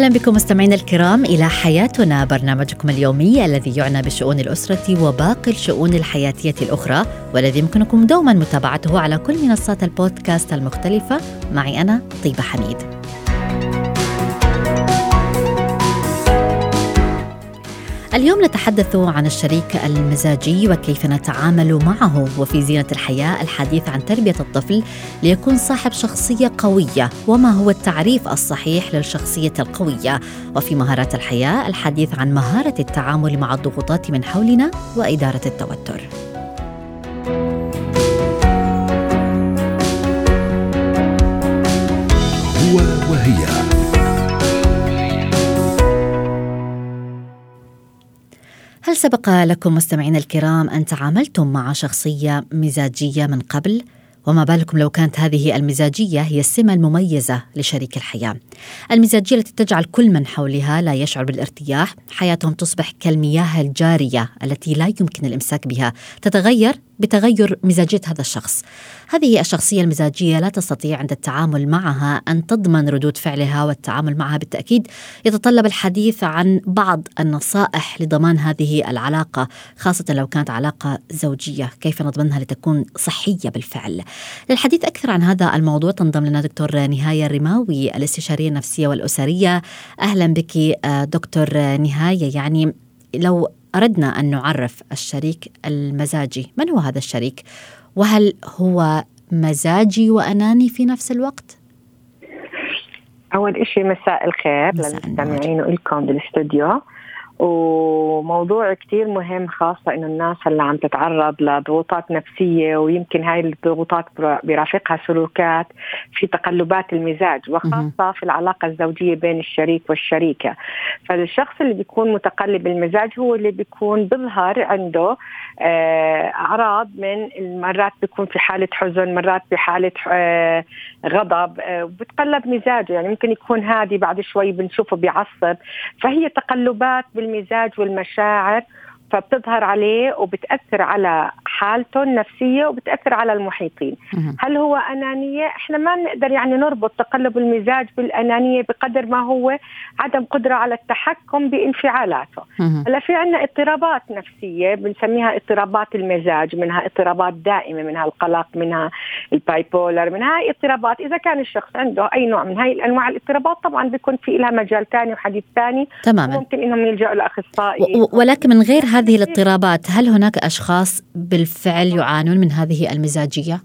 أهلا بكم مستمعينا الكرام إلى حياتنا برنامجكم اليومي الذي يعنى بشؤون الأسرة وباقي الشؤون الحياتية الأخرى والذي يمكنكم دوما متابعته على كل منصات البودكاست المختلفة معي أنا طيبة حميد. اليوم نتحدث عن الشريك المزاجي وكيف نتعامل معه وفي زينة الحياة الحديث عن تربية الطفل ليكون صاحب شخصية قوية وما هو التعريف الصحيح للشخصية القوية وفي مهارات الحياة الحديث عن مهارة التعامل مع الضغوطات من حولنا وإدارة التوتر. سبق لكم مستمعينا الكرام أن تعاملتم مع شخصية مزاجية من قبل؟ وما بالكم لو كانت هذه المزاجية هي السمة المميزة لشريك الحياة. المزاجية التي تجعل كل من حولها لا يشعر بالارتياح، حياتهم تصبح كالمياه الجارية التي لا يمكن الإمساك بها، تتغير بتغير مزاجية هذا الشخص. هذه الشخصية المزاجية لا تستطيع عند التعامل معها أن تضمن ردود فعلها والتعامل معها بالتأكيد يتطلب الحديث عن بعض النصائح لضمان هذه العلاقة خاصة لو كانت علاقة زوجية، كيف نضمنها لتكون صحية بالفعل. للحديث أكثر عن هذا الموضوع تنضم لنا دكتور نهاية الرماوي الاستشارية النفسية والأسرية. أهلا بك دكتور نهاية يعني لو أردنا أن نعرف الشريك المزاجي. من هو هذا الشريك؟ وهل هو مزاجي وأناني في نفس الوقت؟ أول إشي مساء الخير للمستمعين ولكم بالاستوديو وموضوع كتير مهم خاصة إنه الناس هلأ عم تتعرض لضغوطات نفسية ويمكن هاي الضغوطات بيرافقها سلوكات في تقلبات المزاج وخاصة في العلاقة الزوجية بين الشريك والشريكة. فالشخص اللي بيكون متقلب المزاج هو اللي بيكون بيظهر عنده آه، أعراض من المرات بيكون في حالة حزن مرات بحالة آه، غضب آه، وبتقلب مزاجه. يعني ممكن يكون هادي بعد شوي بنشوفه بيعصب. فهي تقلبات بالمزاج والمشاعر فبتظهر عليه وبتأثر على حالته النفسية وبتأثر على المحيطين. هل هو أنانية؟ إحنا ما نقدر يعني نربط تقلب المزاج بالأنانية بقدر ما هو عدم قدرة على التحكم بانفعالاته. هلا في عنا اضطرابات نفسية بنسميها اضطرابات المزاج منها اضطرابات دائمة منها القلق منها البايبولر منها هاي اضطرابات. إذا كان الشخص عنده أي نوع من هاي الأنواع الاضطرابات طبعا بيكون في لها مجال ثاني وحديث ثاني. تماما. ممكن إنهم يلجأوا لأخصائي و- ولكن من غير هذه الاضطرابات هل هناك أشخاص بالفعل يعانون من هذه المزاجية؟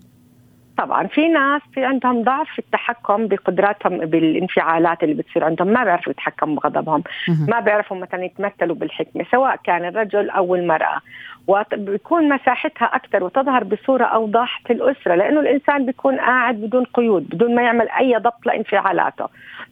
طبعا في ناس في عندهم ضعف في التحكم بقدراتهم بالانفعالات اللي بتصير عندهم ما بيعرفوا يتحكموا بغضبهم. ما بيعرفوا مثلا يتمثلوا بالحكمة سواء كان الرجل أو المرأة وبيكون مساحتها أكثر وتظهر بصورة أوضح في الأسرة لأنه الإنسان بيكون قاعد بدون قيود بدون ما يعمل أي ضبط لانفعالاته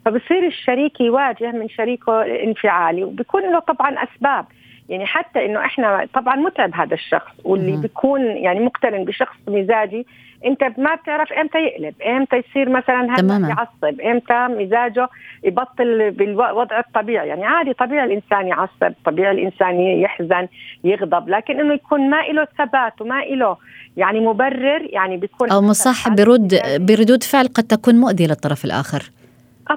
فبصير الشريك يواجه من شريكه انفعالي وبيكون له طبعا أسباب يعني حتى إنه إحنا طبعا متعب هذا الشخص واللي. بيكون يعني مقترن بشخص مزاجي أنت ما بتعرف إمتى يقلب إمتى يصير مثلا تماماً. يعصب إمتى مزاجه يبطل بالوضع الطبيعي يعني عادي طبيعي الإنسان يعصب طبيعي الإنسان يحزن يغضب لكن إنه يكون ما له ثبات وما له يعني مبرر يعني بيكون أو مصاحب برد بردود فعل قد تكون مؤذية للطرف الآخر آه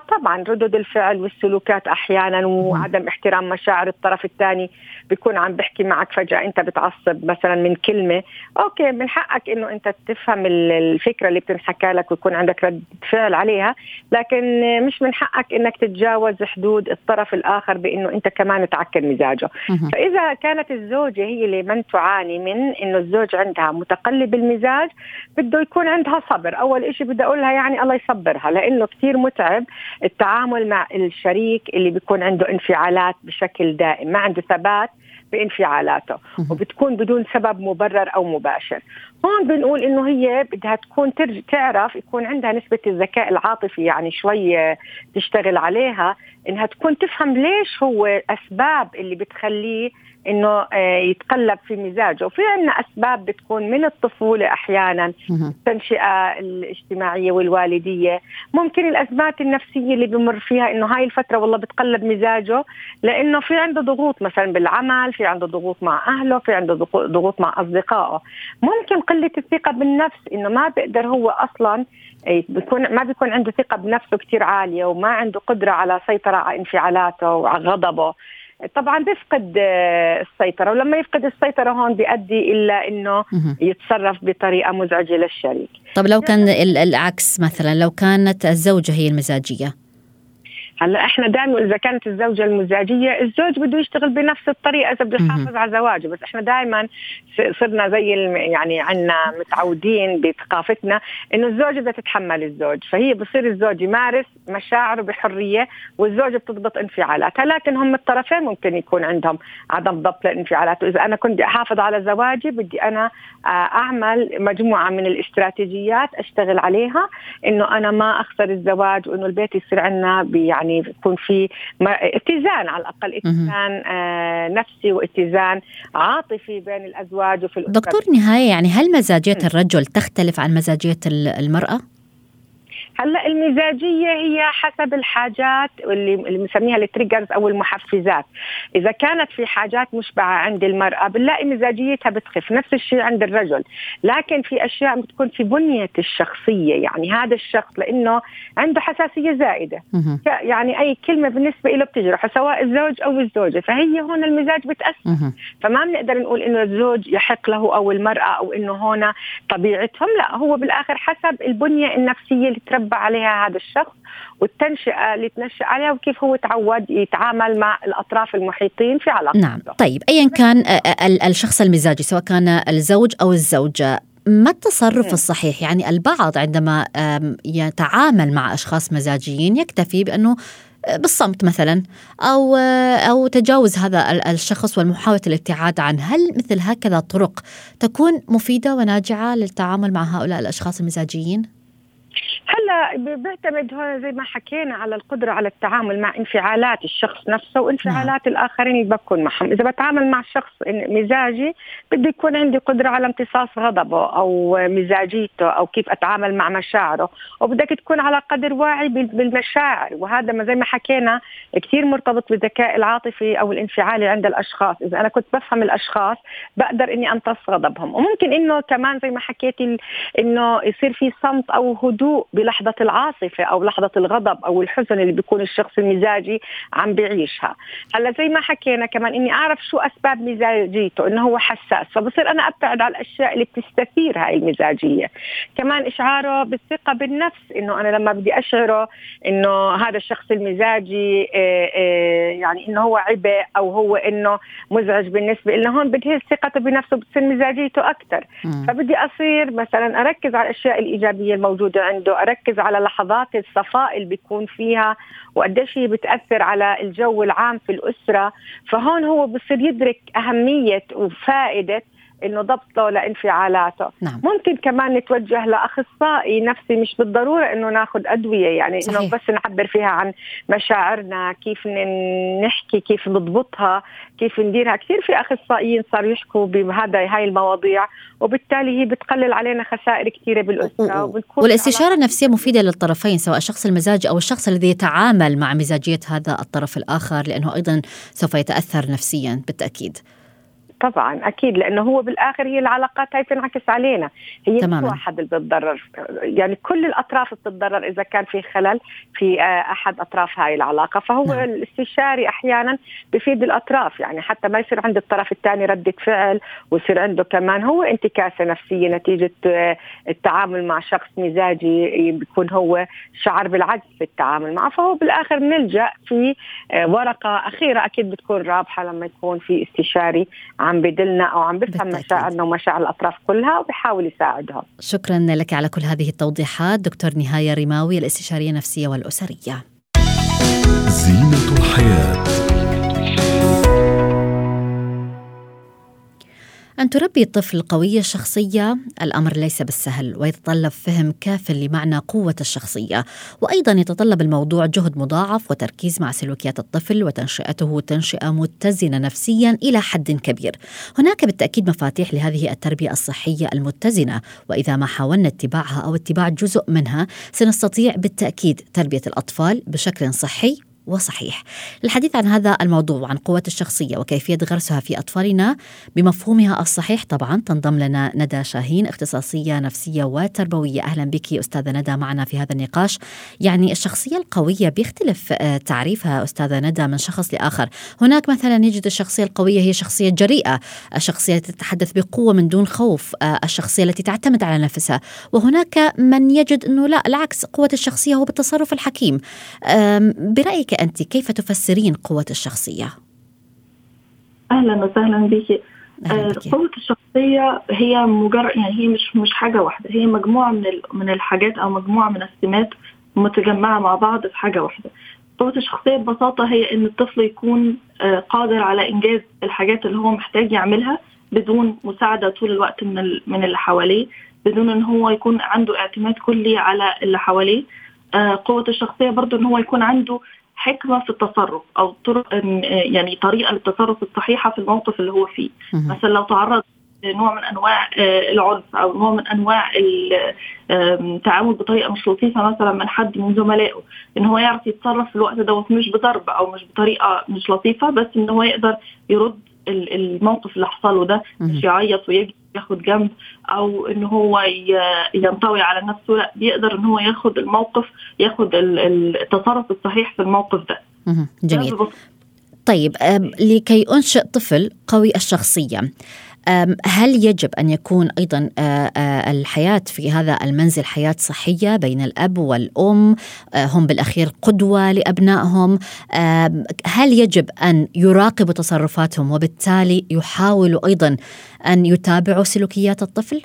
طبعا ردود الفعل والسلوكات أحيانا وعدم احترام مشاعر الطرف الثاني بيكون عم بحكي معك فجأة. أنت بتعصب مثلا من كلمة. أوكي من حقك إنه أنت تفهم ال- الفكرة اللي بتنحكى لك ويكون عندك رد فعل عليها لكن مش من حقك إنك تتجاوز حدود الطرف الآخر بإنه أنت كمان تعكر مزاجه. فإذا كانت الزوجة هي اللي من تعاني من إنه الزوج عندها متقلب المزاج بده يكون عندها صبر. أول شيء بدي أقولها يعني الله يصبرها لأنه كثير متعب التعامل مع الشريك اللي بيكون عنده انفعالات بشكل دائم ما عنده ثبات بانفعالاته. وبتكون بدون سبب مبرر أو مباشر هون بنقول إنه هي بدها تكون ترج... تعرف يكون عندها نسبة الذكاء العاطفي يعني شوي تشتغل عليها إنها تكون تفهم ليش هو أسباب اللي بتخليه إنه آه، يتقلب في مزاجه. وفي عندنا أسباب بتكون من الطفولة أحيانا التنشئة الاجتماعية والوالدية. ممكن الأزمات النفسية اللي بمر فيها إنه هاي الفترة والله بتقلب مزاجه لإنه في عنده ضغوط مثلا بالعمل في عنده ضغوط مع أهله في عنده ضغوط مع أصدقائه. ممكن قلة الثقة بالنفس إنه ما بيقدر هو أصلا بيكون ما بيكون عنده ثقة بنفسه كثير عالية وما عنده قدرة على سيطرة على انفعالاته وعلى غضبه. طبعا بيفقد آه، السيطرة ولما يفقد السيطرة هون بيؤدي إلى إنه يتصرف بطريقة مزعجة للشريك. طب لو كان العكس مثلا لو كانت الزوجة هي المزاجية؟ هلا إحنا دائما إذا كانت الزوجة المزاجيه الزوج بده يشتغل بنفس الطريقة إذا بده يحافظ على زواجه بس إحنا دائما صرنا زي يعني عندنا متعودين بثقافتنا إنه الزوجة بدها تتحمل الزوج فهي بصير الزوج يمارس مشاعره بحرية والزوجه بتضبط انفعالاتها لكن هم الطرفين ممكن يكون عندهم عدم ضبط للانفعالات واذا أنا كنت أحافظ على زواجي بدي أنا آه، أعمل مجموعة من الاستراتيجيات أشتغل عليها إنه أنا ما أخسر الزواج وإنه البيت يصير عندنا يعني يعني يكون في اتزان على الأقل اتزان آه نفسي واتزان عاطفي بين الأزواج وفي الأسرة دكتور نهاية يعني هل مزاجية الرجل تختلف عن مزاجية المرأة؟ هلا المزاجية هي حسب الحاجات اللي اللي بنسميها التريجرز أو المحفزات. إذا كانت في حاجات مشبعة عند المرأة بنلاقي مزاجيتها بتخف نفس الشيء عند الرجل. لكن في أشياء بتكون في بنية الشخصية يعني هذا الشخص لأنه عنده حساسية زائدة. يعني أي كلمة بالنسبة له بتجرح سواء الزوج أو الزوجة. فهي هون المزاج بتأثر. فما بنقدر نقول إنه الزوج يحق له أو المرأة أو إنه هون طبيعتهم لا هو بالآخر حسب البنية النفسية اللي تربى تربى عليها هذا الشخص والتنشئه اللي تنشأ عليها وكيف هو تعود يتعامل مع الأطراف المحيطين في علاقته. نعم. طيب ايا كان الشخص المزاجي سواء كان الزوج أو الزوجة ما التصرف الصحيح؟ يعني البعض عندما يتعامل مع أشخاص مزاجيين يكتفي بأنه بالصمت مثلا أو أو تجاوز هذا الشخص والمحاولة الابتعاد عنه، هل مثل هكذا طرق تكون مفيدة وناجعة للتعامل مع هؤلاء الأشخاص المزاجيين؟ هلا بيعتمد هون زي ما حكينا على القدرة على التعامل مع انفعالات الشخص نفسه وانفعالات نعم. الآخرين اللي بكون معهم، إذا بتعامل مع شخص مزاجي بده يكون عندي قدرة على امتصاص غضبه أو مزاجيته أو كيف أتعامل مع مشاعره، وبدك تكون على قدر واعي بالمشاعر. وهذا ما زي ما حكينا كثير مرتبط بالذكاء العاطفي أو الانفعالي عند الأشخاص، إذا أنا كنت بفهم الأشخاص بقدر إني أمتص غضبهم، وممكن إنه كمان زي ما حكيتي إنه يصير في صمت أو هدوء بلحظة العاصفة أو لحظة الغضب أو الحزن اللي بيكون الشخص المزاجي عم بيعيشها. هلا زي ما حكينا كمان إني أعرف شو أسباب مزاجيته إنه هو حساس فبصير أنا أبتعد على الأشياء اللي بتستثير هاي المزاجية. كمان إشعاره بالثقة بالنفس إنه أنا لما بدي أشعره إنه هذا الشخص المزاجي آه، آه، يعني إنه هو عبء أو هو إنه مزعج بالنسبة لنا هون بتهز ثقته بنفسه بتصير مزاجيته أكثر فبدي أصير مثلا أركز على الأشياء الإيجابية الموجودة عنده أركز على لحظات الصفاء اللي بيكون فيها وقديش هي بتأثر على الجو العام في الأسرة. فهون هو بصير يدرك أهمية وفائدة إنه ضبطه لانفعالاته نعم. ممكن كمان نتوجه لأخصائي نفسي مش بالضرورة إنه ناخذ أدوية يعني صحيح. انه بس نعبر فيها عن مشاعرنا كيف نحكي كيف نضبطها كيف نديرها كثير في أخصائيين صاروا يحكوا بهذا هاي المواضيع وبالتالي هي بتقلل علينا خسائر كثيرة بالأسرة والاستشارة النفسية مفيدة للطرفين سواء الشخص المزاجي أو الشخص الذي يتعامل مع مزاجية هذا الطرف الآخر لأنه أيضا سوف يتأثر نفسيا بالتأكيد طبعا أكيد لأنه هو بالآخر هي العلاقات هاي تنعكس علينا. هي مش واحد اللي بتضرر يعني كل الأطراف بتتضرر إذا كان في خلل في آه، أحد أطراف هاي العلاقة. فهو نعم. الاستشاري أحيانا بفيد الأطراف يعني حتى ما يصير عند الطرف الثاني ردة فعل ويصير عنده كمان هو انتكاسة نفسية نتيجة آه، التعامل مع شخص مزاجي بيكون هو شعر بالعجز في التعامل معه. فهو بالآخر نلجأ في آه، ورقة أخيرة أكيد بتكون رابحة لما يكون في استشاري عم بدلنا أو عم بفهم مشاعرنا ومشاعر الأطراف كلها وبحاول يساعدهم. شكرا لك على كل هذه التوضيحات دكتور نهاية رماوي الاستشارية النفسية والأسرية. زينة الحياة أن تربي طفل قوي الشخصية الأمر ليس بالسهل ويتطلب فهم كاف لمعنى قوة الشخصية. وأيضا يتطلب الموضوع جهد مضاعف وتركيز مع سلوكيات الطفل وتنشئته تنشئة متزنة نفسيا إلى حد كبير. هناك بالتأكيد مفاتيح لهذه التربية الصحية المتزنة وإذا ما حاولنا اتباعها أو اتباع جزء منها سنستطيع بالتأكيد تربية الأطفال بشكل صحي وصحيح. للحديث عن هذا الموضوع وعن قوة الشخصية وكيفية غرسها في أطفالنا بمفهومها الصحيح طبعا تنضم لنا ندى شاهين اختصاصية نفسية وتربوية. أهلا بك أستاذة ندى معنا في هذا النقاش. يعني الشخصية القوية بيختلف آه، تعريفها أستاذة ندى من شخص لآخر. هناك مثلا يجد الشخصية القوية هي شخصية جريئة الشخصية تتحدث بقوة من دون خوف آه، الشخصية التي تعتمد على نفسها. وهناك من يجد أنه لا العكس قوة الشخصية هو بالتصرف الحكيم. برأيك أنت كيف تفسرين قوة الشخصية؟ أهلا وسهلا بك آه، قوة الشخصية هي مجرد يعني هي مش مش حاجة واحدة هي مجموعة من من الحاجات أو مجموعة من السمات متجمعة مع بعض في حاجة واحدة. قوة الشخصية ببساطة هي إن الطفل يكون آه، قادر على إنجاز الحاجات اللي هو محتاج يعملها بدون مساعدة طول الوقت من من اللي حواليه، بدون إن هو يكون عنده اعتماد كلي على اللي حواليه. آه، قوة الشخصية برضو إن هو يكون عنده حكمة في التصرف أو طرق يعني طريقة للتصرف الصحيحة في الموقف اللي هو فيه. مثلا لو تعرض نوع من أنواع آه، العنف أو نوع من أنواع التعامل بطريقة مش لطيفة مثلا من حد من زملائه إن هو يعرف يتصرف في الوقت دوت مش بضرب أو مش بطريقة مش لطيفة بس إن هو يقدر يرد الموقف اللي حصل له ده مش يعيط ويجي ياخد جنب أو إن هو ينطوي على نفسه لا بيقدر إن هو ياخد الموقف ياخد التصرف الصحيح في الموقف ده. جميل. طيب لكي أنشئ طفل قوي الشخصية هل يجب أن يكون أيضا الحياة في هذا المنزل حياة صحية بين الأب والأم هم بالأخير قدوة لأبنائهم هل يجب أن يراقبوا تصرفاتهم وبالتالي يحاولوا أيضا أن يتابعوا سلوكيات الطفل؟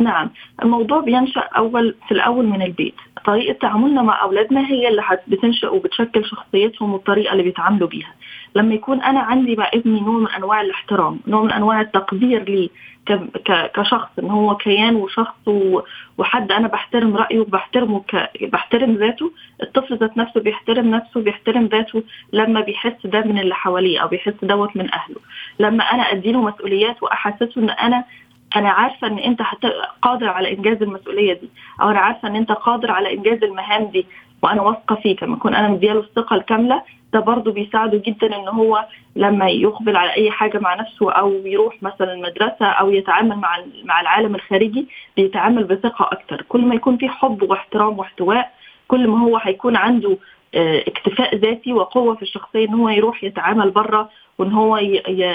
نعم الموضوع بينشأ أول في الأول من البيت. طريقة تعاملنا مع أولادنا هي اللي بتنشأ وبتشكل شخصيتهم والطريقة اللي بيتعاملوا بيها. لما يكون أنا عندي مع ابني نوع من أنواع الاحترام نوع من أنواع التقدير ليه كشخص إن هو كيان وشخص وحد أنا بحترم رأيه وبحترمه بحترم ذاته الطفل ذات نفسه بيحترم نفسه بيحترم ذاته لما بيحس ده من اللي حواليه أو بيحس دوت من أهله. لما أنا أديله مسؤوليات وأحسسه إن أنا أنا عارفة إن أنت قادر على إنجاز المسؤولية دي أو أنا عارفة إن أنت قادر على إنجاز المهام دي وأنا واثقة فيك. لما اكون أنا مدياله الثقة الكاملة ده برضه بيساعده جدا إن هو لما يقبل على أي حاجة مع نفسه أو يروح مثلا المدرسة أو يتعامل مع مع العالم الخارجي بيتعامل بثقة أكتر. كل ما يكون في حب واحترام واحتواء كل ما هو هيكون عنده آه، اكتفاء ذاتي وقوة في الشخصية إن هو يروح يتعامل بره وان هو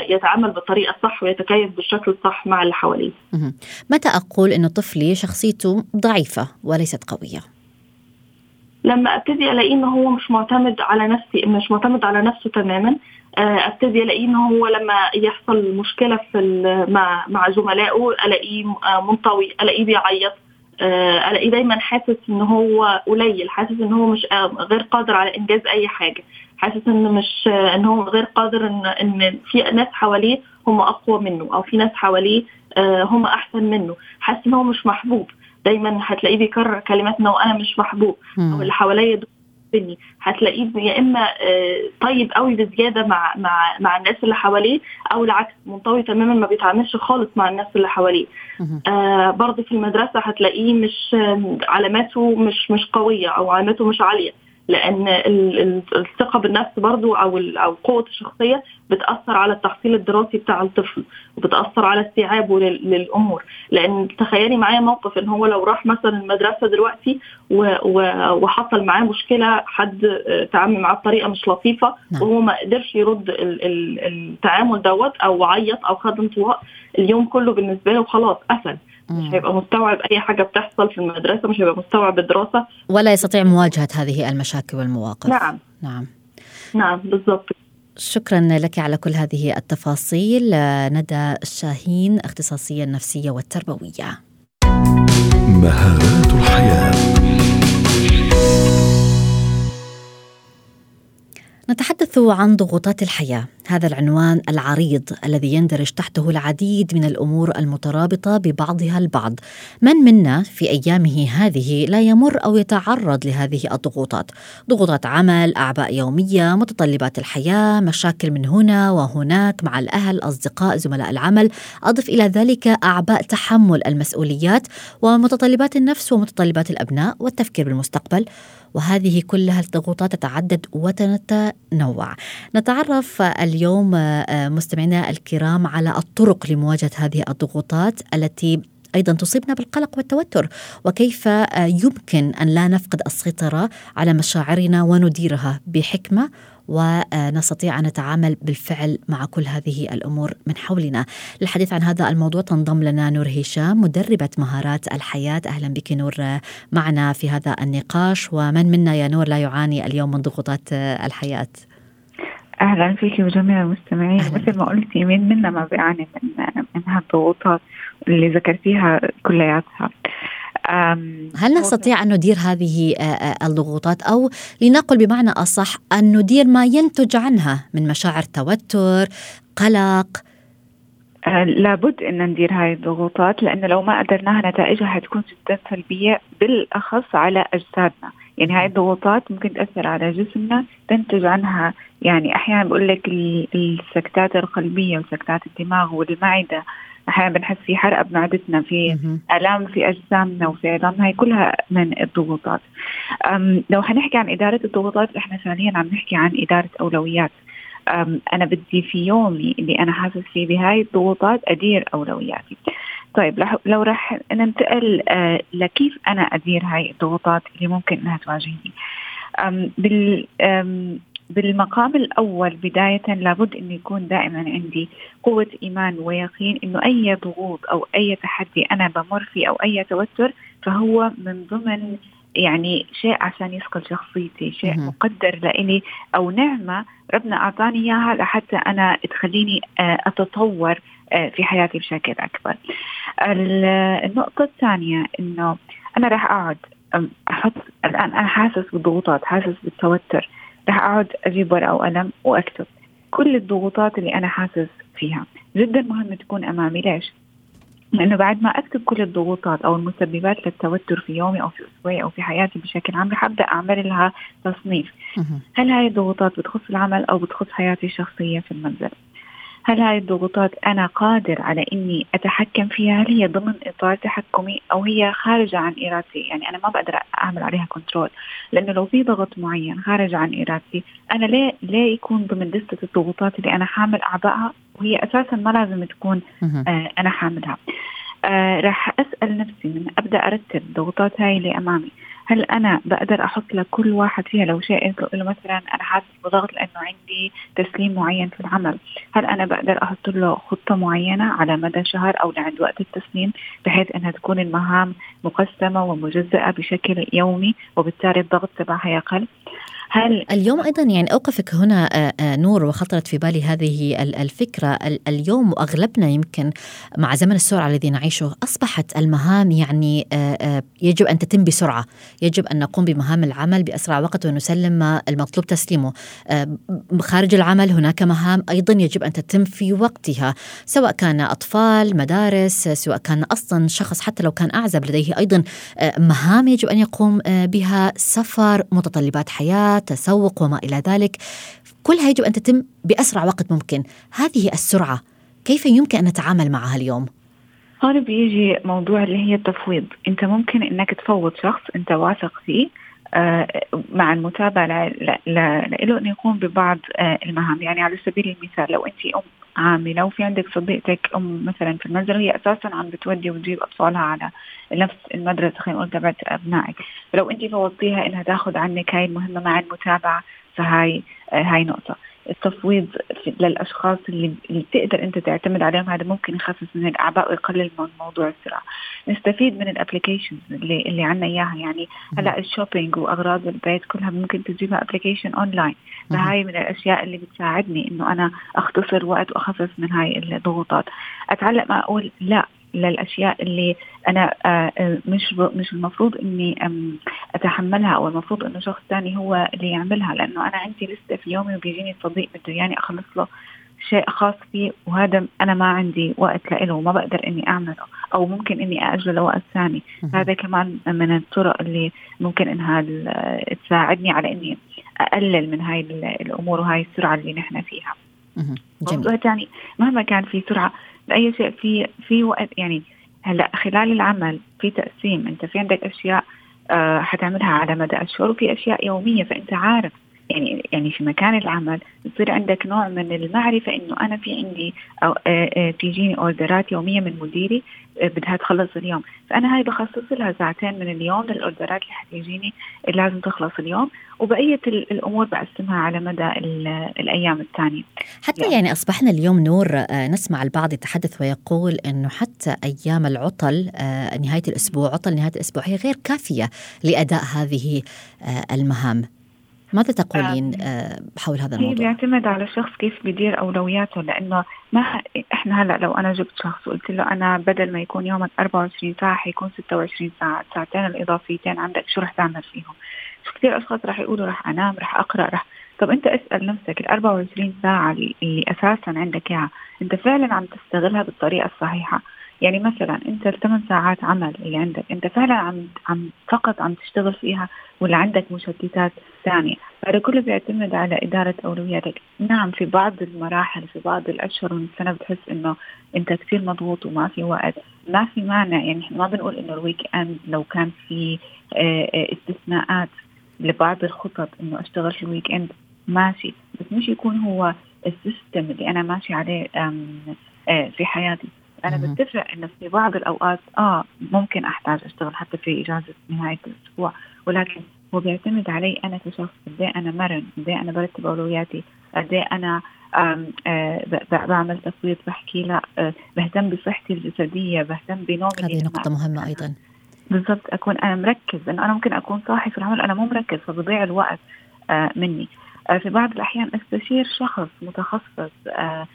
يتعامل بالطريقة الصح ويتكيف بالشكل الصح مع اللي حواليه. متى أقول انه طفلي شخصيته ضعيفة وليست قوية؟ لما أبتدي ألاقيه إن هو مش معتمد على نفسي مش معتمد على نفسه تماما آه، أبتدي ألاقيه إن هو لما يحصل مشكلة في مع مع زملائه ألاقيه آه، منطوي ألاقيه بيعيط آه، ألاقيه دايما حاسس إن هو قليل حاسس إن هو مش غير قادر على إنجاز أي حاجة حاسس ان مش ان هو غير قادر إن إن في ناس حواليه هم أقوى منه أو في ناس حواليه هم أحسن منه. حاسس إن هو مش محبوب. دايما هتلاقيه بيكرر كلمات إنه أنا مش محبوب أو اللي حواليا دول هتلاقيه يا إما آه، طيب قوي بزيادة مع مع مع الناس اللي حواليه أو العكس منطوي تماما ما بيتعاملش خالص مع الناس اللي حواليه. آه برضه في المدرسة هتلاقيه مش علاماته مش مش قوية أو علاماته مش عالية. لأن الثقة بالنفس برضو أو أو قوة الشخصية بتأثر على التحصيل الدراسي بتاع الطفل وبتأثر على استيعابه للأمور لأن تخيلي معايا موقف إن هو لو راح مثلا المدرسة دلوقتي وحصل معاه مشكلة حد تعامل معاه بطريقة مش لطيفة نعم. وهو ما قدرش يرد التعامل دوت أو عيط أو خد انطواء اليوم كله بالنسبة له خلاص قفل مش هيبقى مستوعب أي حاجة بتحصل في المدرسة مش هيبقى مستوعب الدراسة. ولا يستطيع مواجهة هذه المشاكل والمواقف. نعم. نعم. نعم بالضبط. شكرا لك على كل هذه التفاصيل ندى الشاهين اختصاصية النفسية والتربوية مهارات الحياة. نتحدث عن ضغوطات الحياة هذا العنوان العريض الذي يندرج تحته العديد من الأمور المترابطة ببعضها البعض. من منا في أيامه هذه لا يمر أو يتعرض لهذه الضغوطات، ضغوطات عمل، أعباء يومية، متطلبات الحياة، مشاكل من هنا وهناك مع الأهل، أصدقاء، زملاء العمل، أضف إلى ذلك أعباء تحمل المسؤوليات ومتطلبات النفس ومتطلبات الأبناء والتفكير بالمستقبل. وهذه كلها الضغوطات تتعدد وتتنوع. نتعرف اليوم آه، مستمعينا الكرام على الطرق لمواجهة هذه الضغوطات التي أيضا تصيبنا بالقلق والتوتر وكيف آه، يمكن أن لا نفقد السيطرة على مشاعرنا ونديرها بحكمة ونستطيع أن نتعامل بالفعل مع كل هذه الأمور من حولنا. للحديث عن هذا الموضوع تنضم لنا نور هشام مدربة مهارات الحياة. أهلا بك نور معنا في هذا النقاش. ومن منا يا نور؟ لا يعاني اليوم من ضغوطات الحياة. أهلا فيك وجميع المستمعين. مثل ما قلتي مين منا ما بيعاني من من هالضغوطات اللي ذكرتيها كلياتها. هل نستطيع أن ندير هذه الضغوطات؟ أو لنقل بمعنى أصح أن ندير ما ينتج عنها من مشاعر توتر قلق. آه، لابد أن ندير هاي الضغوطات لأنه لو ما قدرناها نتائجها حتكون جدا سلبية بالأخص على أجسادنا، يعني هاي الضغوطات ممكن تأثر على جسمنا تنتج عنها يعني أحيانا بقول لك السكتات القلبية وسكتات الدماغ والمعدة. أحيانا بنحس في حرقه بمعدتنا في آلام في أجسامنا وفي عظامنا هي كلها من الضغوطات. لو حنحكي عن إدارة الضغوطات إحنا ثانيا عم نحكي عن إدارة أولويات. أنا بدي في يومي اللي أنا حاسس فيه بهاي الضغوطات أدير أولوياتي. طيب لو راح ننتقل آه، لكيف أنا أدير هاي الضغوطات اللي ممكن إنها تواجهني. بال بالمقام الأول بداية لابد أن يكون دائما عندي قوة إيمان ويقين أنه أي ضغوط أو أي تحدي أنا بمر فيه أو أي توتر فهو من ضمن يعني شيء عشان يثقل شخصيتي شيء مقدر لإلي أو نعمة ربنا أعطاني إياها لحتى أنا تخليني آه، أتطور آه، في حياتي بشكل أكبر. النقطة الثانية أنه أنا راح أقعد أحط الآن أنا حاسس بالضغوطات حاسس بالتوتر. رح أقعد أجيب ورقة وقلم وأكتب كل الضغوطات اللي أنا حاسس فيها. جدا مهم تكون أمامي. ليش؟ لأنه بعد ما أكتب كل الضغوطات أو المسببات للتوتر في يومي أو في أسبوعي أو في حياتي بشكل عام رح أبدأ أعمل لها تصنيف. هل هاي الضغوطات بتخص العمل أو بتخص حياتي الشخصية في المنزل؟ هل هاي الضغوطات أنا قادر على إني أتحكم فيها؟ هل هي ضمن إطار تحكمي أو هي خارجة عن إرادتي؟ يعني أنا ما بقدر أعمل عليها كنترول لأنه لو في ضغط معين خارج عن إرادتي أنا ليه ليه يكون ضمن لستة الضغوطات اللي أنا حامل أعبائها وهي أساسا ما لازم تكون آه أنا حاملها. آه راح أسأل نفسي من أبدأ أرتب الضغوطات هاي اللي أمامي هل أنا بقدر أحط لكل واحد فيها لو شيء له مثلا أنا حاسس بضغط لأنه عندي تسليم معين في العمل. هل أنا بقدر أحط له خطة معينة على مدى شهر أو لعند وقت التسليم بحيث إنها تكون المهام مقسمة ومجزئه بشكل يومي وبالتالي الضغط تبعها يقل؟ هل اليوم أيضا يعني أوقفك هنا آه، آه، نور وخطرت في بالي هذه الفكرة. اليوم واغلبنا يمكن مع زمن السرعة الذي نعيشه أصبحت المهام يعني آه، يجب أن تتم بسرعة، يجب أن نقوم بمهام العمل بأسرع وقت ونسلم ما المطلوب تسليمه. خارج العمل هناك مهام أيضا يجب أن تتم في وقتها، سواء كان أطفال، مدارس، سواء كان أصلا شخص حتى لو كان أعزب لديه أيضا مهام يجب أن يقوم بها، سفر، متطلبات حياة، تسوق وما إلى ذلك. كلها يجب أن تتم بأسرع وقت ممكن. هذه السرعة كيف يمكن أن نتعامل معها اليوم؟ هون بيجي موضوع اللي هي التفويض. أنت ممكن إنك تفوض شخص أنت واثق فيه آه، مع المتابعة له انه يقوم ببعض آه، المهام. يعني على سبيل المثال لو أنت ام عامله وفي عندك صديقتك أم مثلا في المنزل هي أساسا عم بتودي وتجيب أطفالها على نفس المدرسة خلينا نقول تبعت أبنائك. فلو انت فوضتيها إنها تاخذ عنك هاي المهمة مع المتابعة فهاي آه، هاي نقطة. التفويض للأشخاص اللي, اللي بتقدر أنت تعتمد عليهم هذا ممكن يخفف من الاعباء ويقلل من موضوع السرعه نستفيد من ال applications اللي اللي عندنا إياها. يعني هلأ ال shopping وأغراض البيت كلها ممكن تجيبها application online فهاي من الأشياء اللي بتساعدني إنه أنا أختصر وقت وأخفف من هاي الضغوطات. اتعلم أقول لا. للأشياء اللي أنا آه، مش مش المفروض إني أتحملها أو المفروض إنه شخص ثاني هو اللي يعملها لأنه أنا عندي لستة في يومي وبيجيني صديق بده يعني أخلص له شيء خاص فيه وهذا أنا ما عندي وقت له وما بقدر إني أعمله أو ممكن إني اجله لوقت ثاني. هذا كمان من الطرق اللي ممكن إنها تساعدني على إني أقلل من هاي الأمور وهاي السرعة اللي نحن فيها. موضوع ثاني مهما كان في سرعة لاي شيء في في وقت يعني هلأ خلال العمل في تقسيم أنت في عندك أشياء آه حتعملها على مدى اشهر وفي أشياء يومية فأنت عارف يعني يعني في مكان العمل يصير عندك نوع من المعرفة إنه أنا في عندي أو تيجيني آه، آه، أوردرات يومية من مديري آه، بدها تخلص اليوم. فأنا هاي بخصص لها ساعتين من اليوم للأوردرات اللي حتيجيني اللي لازم تخلص اليوم. وبقية الأمور بقسمها على مدى الأيام الثانية. حتى يعني, يعني أصبحنا اليوم نور نسمع البعض يتحدث ويقول إنه حتى أيام العطل نهاية الأسبوع عطل نهاية الأسبوع هي غير كافية لأداء هذه المهام. ماذا تقولين آه، حول هذا الموضوع؟ هي بيعتمد على الشخص كيف بيدير أولوياته لأنه ما إحنا هلأ لو أنا جبت شخص وقلت له أنا بدل ما يكون يومك 24 ساعة حيكون 26 ساعة، الساعتين الإضافيتين عندك شو رح تعمل فيهم؟ شو كثير أشخاص رح يقولوا رح أنام رح أقرأ رح طب أنت اسأل نفسك ال 24 ساعة اللي أساسا عندك إياها أنت فعلا عم تستغلها بالطريقة الصحيحة يعني مثلا أنت الثمان ساعات عمل اللي عندك أنت فعلا عم عم فقط عم تشتغل فيها ولا عندك مشتتات ثانية. هذا كله بيعتمد على إدارة أولوياتك. نعم في بعض المراحل في بعض الأشهر من السنة بتحس إنه أنت كثير مضغوط وما في وقت. ما في مانع يعني إحنا ما بنقول إنه ال weekend لو كان في آه، آه، استثناءات لبعض الخطط إنه أشتغل في ال weekend ماشي. بس مش يكون هو ال system اللي أنا ماشي عليه آه، في حياتي. أنا بتفق إنه في بعض الأوقات آه ممكن أحتاج أشتغل حتى في إجازة نهاية الأسبوع. ولكن هو بيعتمد علي أنا كشخص قد إيه أنا مرن قد إيه أنا برتب أولوياتي قد إيه أنا آه بعمل تصويت بحكي لا آه بهتم بصحتي الجسدية بهتم بنومي هذه نقطة مهمة أيضا. بالضبط أكون أنا مركز لأنه أنا ممكن أكون صاحي في العمل أنا مو مركز فبضيع الوقت آه مني. في بعض الأحيان أستشير شخص متخصص آه،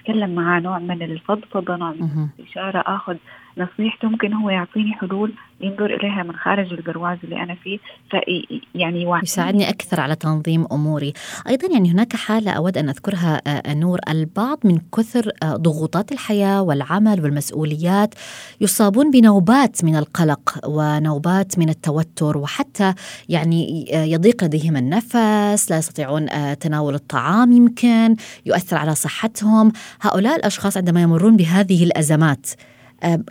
أتكلم معاه نوع من الفضفضة نوع من الاستشارة أخذ نصيحته ممكن هو يعطيني حلول ينظر إليها من خارج البرواز اللي أنا فيه. في يعني يساعدني أكثر على تنظيم أموري. أيضا يعني هناك حالة أود أن أذكرها آه، نور. البعض من كثر ضغوطات الحياة والعمل والمسؤوليات يصابون بنوبات من القلق ونوبات من التوتر وحتى يعني يضيق لديهم النفس لا يستطيعون آه، تناول الطعام يمكن يؤثر على صحتهم. هؤلاء الأشخاص عندما يمرون بهذه الأزمات آه،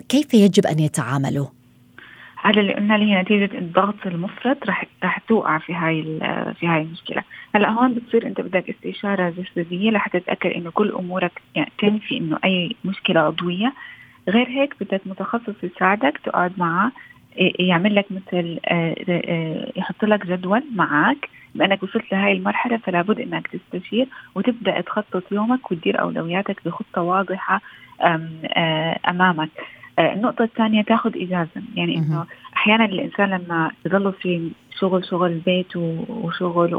كيف يجب أن يتعاملوا؟ على اللي قلنا لي نتيجة الضغط المفرط رح رح توقع في هاي في هاي المشكلة، هلأ هون بتصير أنت بدك استشارة جسدية لحتى تتأكد إنه كل أمورك يعني تنفي إنه أي مشكلة عضوية، غير هيك بدك متخصص يساعدك تقعد معه يعمل لك مثل آه، يحط لك جدول معك. بأنك وصلت لهي المرحلة فلا بد إنك تستشير وتبدأ تخطط يومك وتدير أولوياتك بخطة واضحة آه، أمامك. آه، النقطة الثانية تاخذ إجازة. يعني إنه أحيانا الإنسان لما يضل في شغل شغل بيت وشغل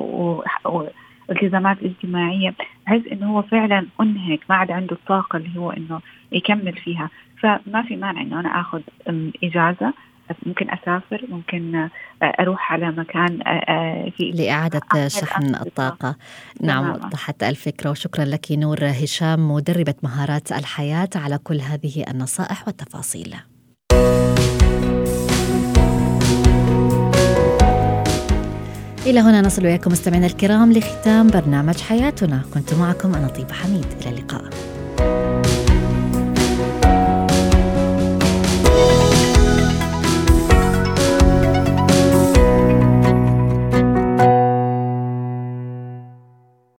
والتزامات اجتماعية بحس إنه هو فعلا أنهك ما عاد عنده الطاقة اللي هو إنه يكمل فيها. فما في مانع إنه أنا آخذ إجازة. ممكن أسافر ممكن آه، أروح على مكان آه، آه، في لإعادة شحن الطاقة. نعم وضحت الفكرة وشكرا لك نور هشام مدربة مهارات الحياة على كل هذه النصائح والتفاصيل. إلى هنا نصل وياكم مستمعينا الكرام لختام برنامج حياتنا. كنت معكم أنا طيبة حميد. إلى اللقاء.